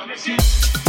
Promises.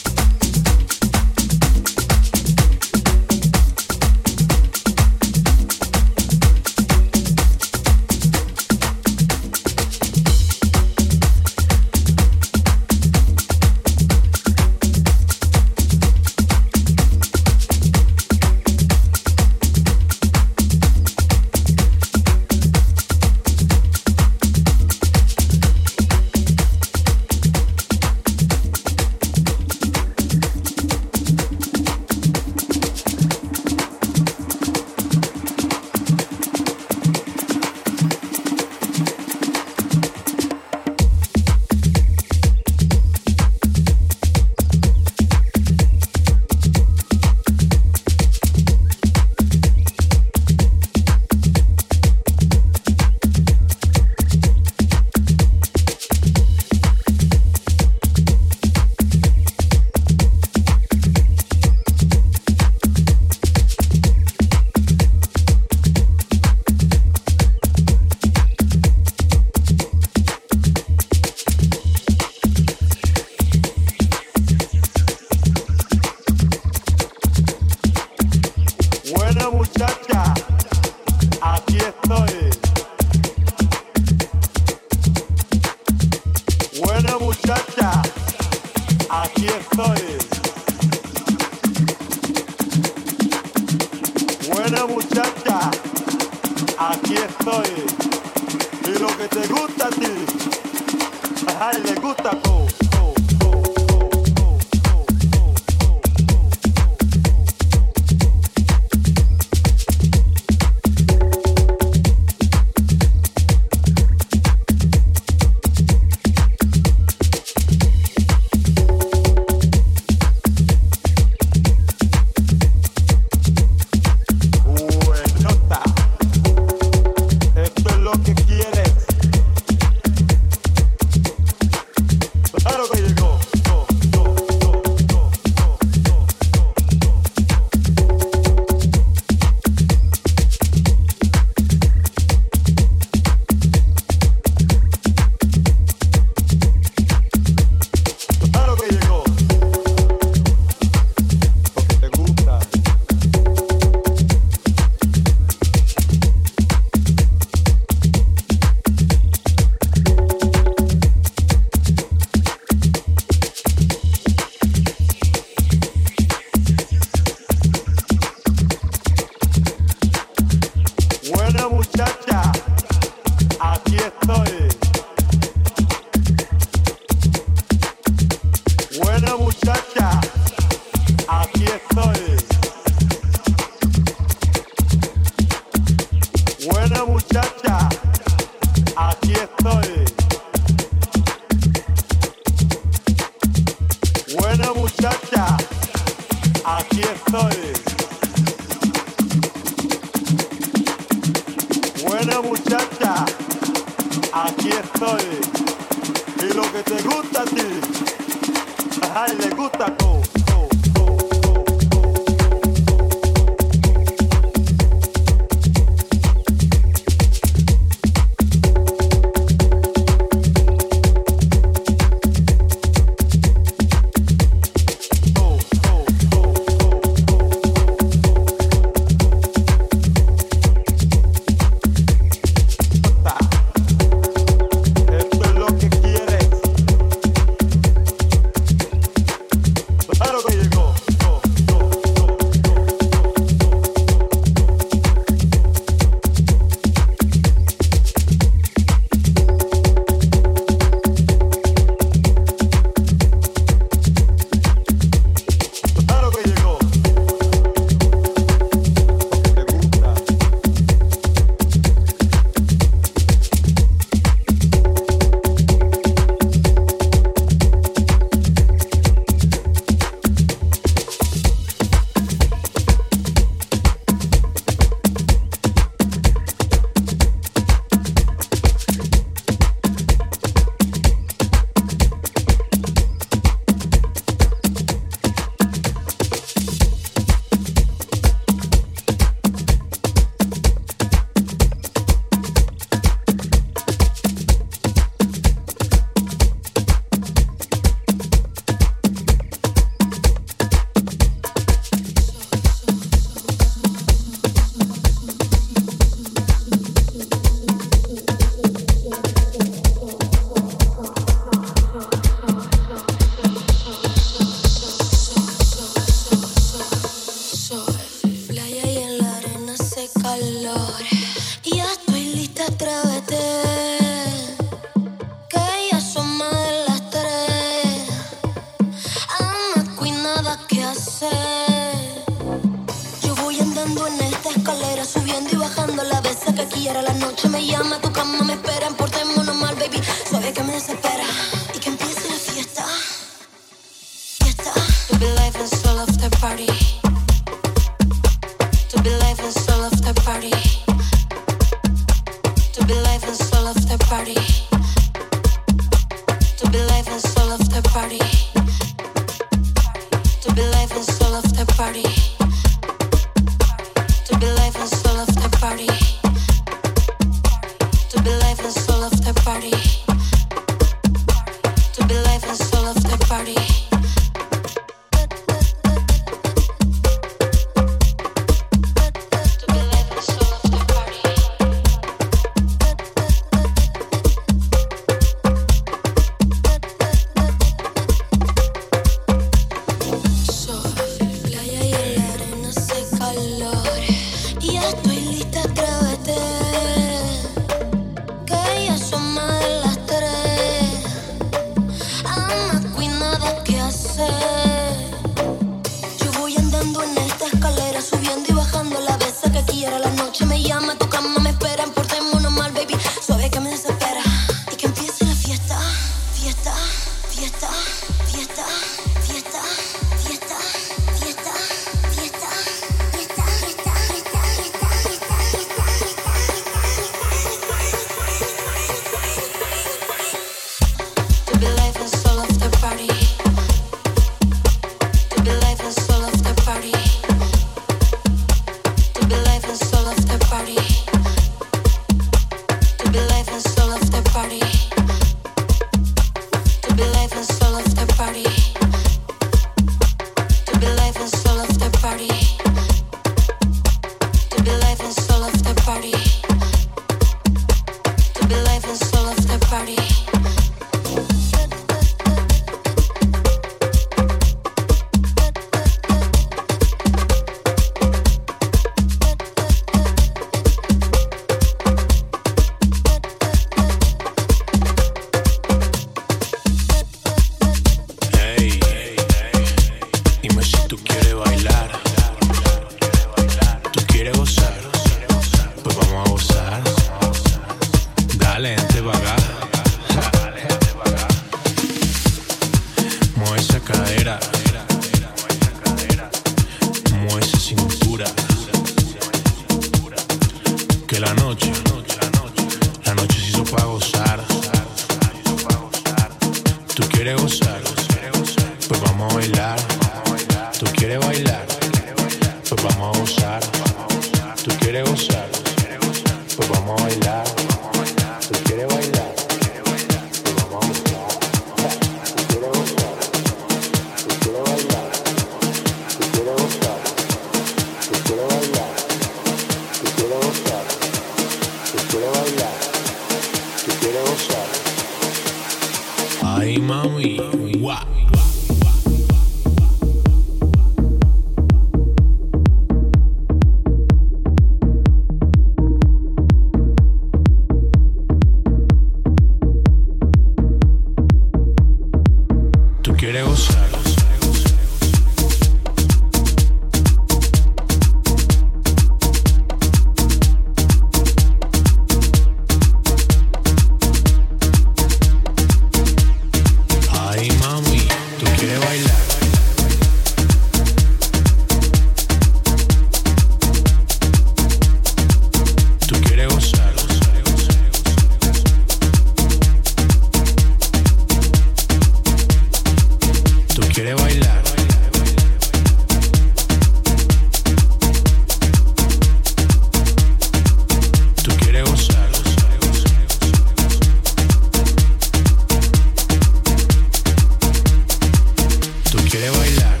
Como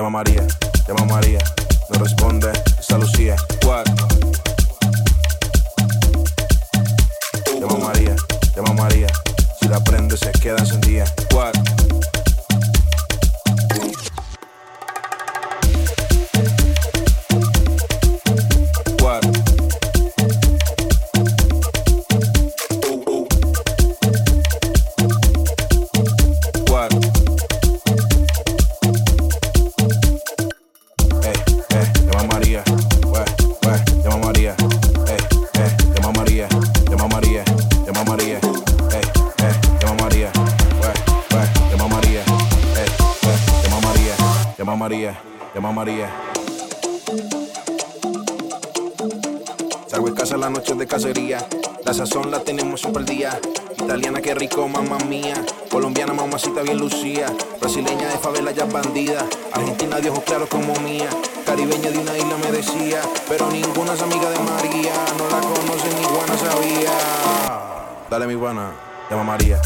llama María, llama María. No responde, esa Lucía. What? Llama María, llama María. Si la prende se queda encendida. What? María. Salgo de casa en las noches de cacería. La sazón la tenemos siempre al día. Italiana, qué rico, mamá mía. Colombiana, mamacita bien lucía. Brasileña de favela, ya bandida. Argentina de ojos claros como mía. Caribeña de una isla me decía. Pero ninguna es amiga de María. No la conoce ni Juana sabía. Dale mi buena, llama María.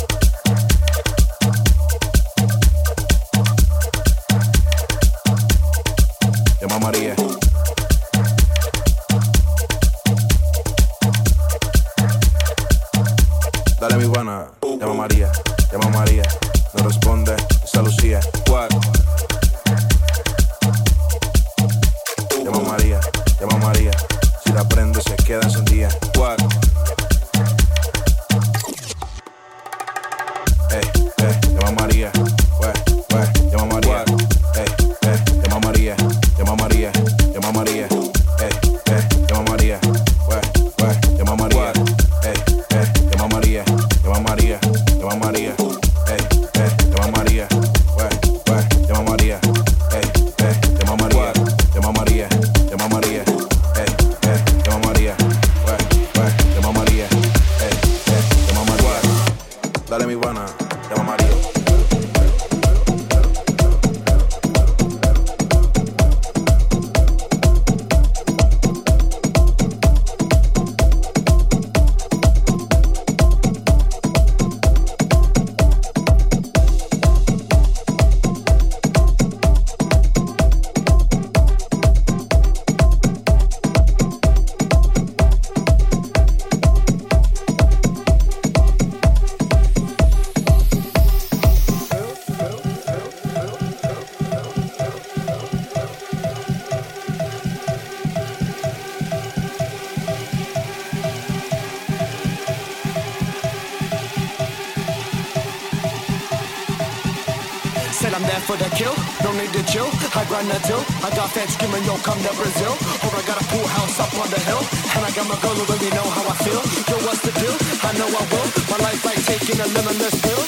For the kill, no need to chill. I grind that till. I got fans screaming, yo, come to Brazil. Or I got a pool house up on the hill. And I got my girl who really know how I feel. Yo, what's the deal? I know I will. My life like taking a limitless pill.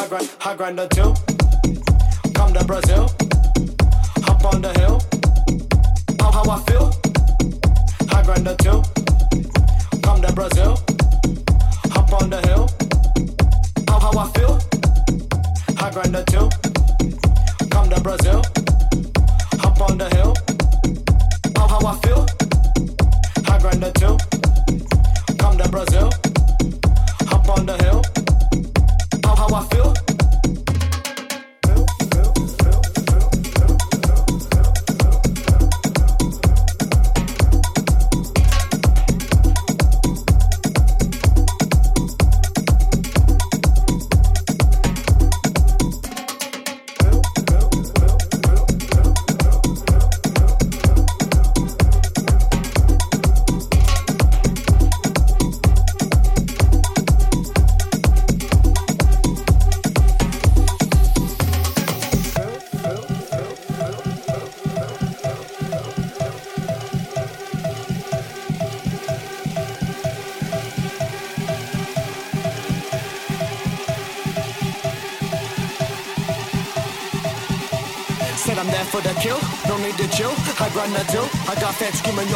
I grind, I grind the till. Come to Brazil. Hop on the hill. How, how I feel? I grind the till. Come to Brazil. Hop on the hill. How, how I feel? I grind the till. Brazil. Hop on the hill. How, how I feel? I grind till. Come to Brazil. Hop on the hill. How, how I feel? Fetch woman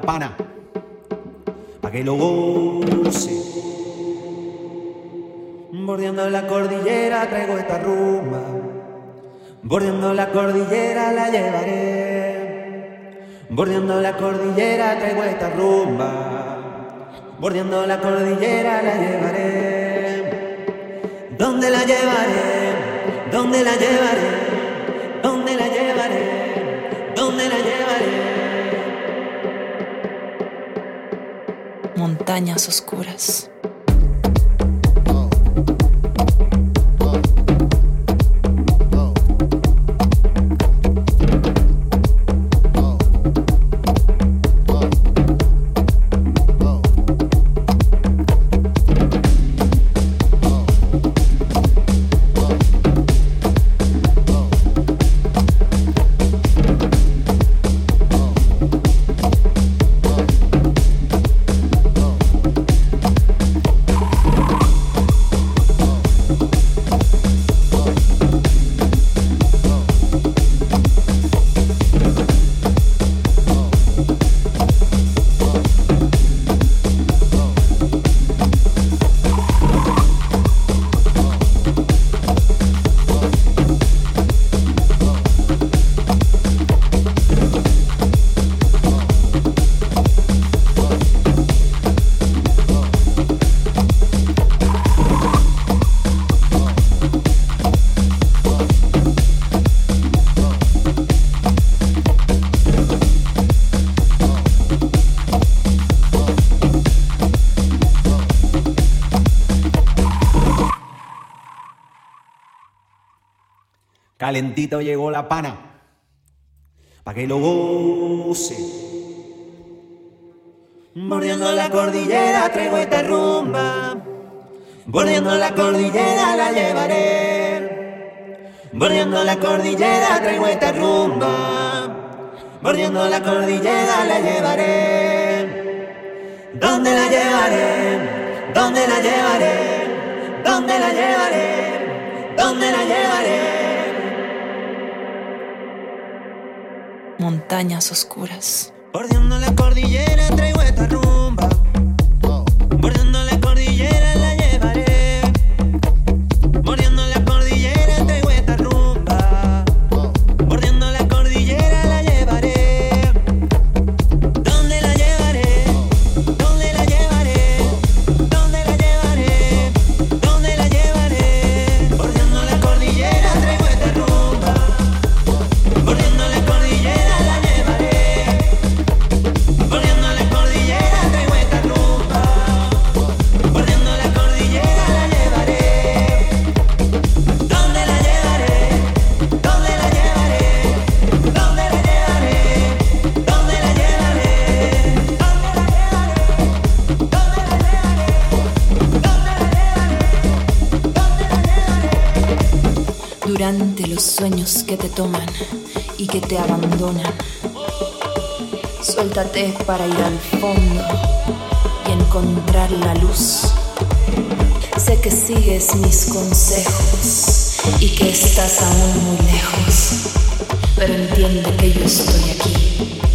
pana, para que lo goce. Bordeando la cordillera traigo esta rumba, bordeando la cordillera la llevaré. Bordeando la cordillera traigo esta rumba, bordeando la cordillera la llevaré. Calentito llegó la pana. Pa' que lo goce. Bordeando la cordillera traigo esta rumba. Bordeando la cordillera la llevaré. Bordeando la cordillera traigo esta rumba. Bordeando la cordillera la llevaré. ¿Dónde la llevaré? ¿Dónde la llevaré? ¿Dónde la llevaré? ¿Dónde la llevaré? Montañas oscuras. La cordillera que te toman y que te abandonan. Suéltate para ir al fondo y encontrar la luz. Sé que sigues mis consejos y que estás aún muy lejos, pero entiende que yo estoy aquí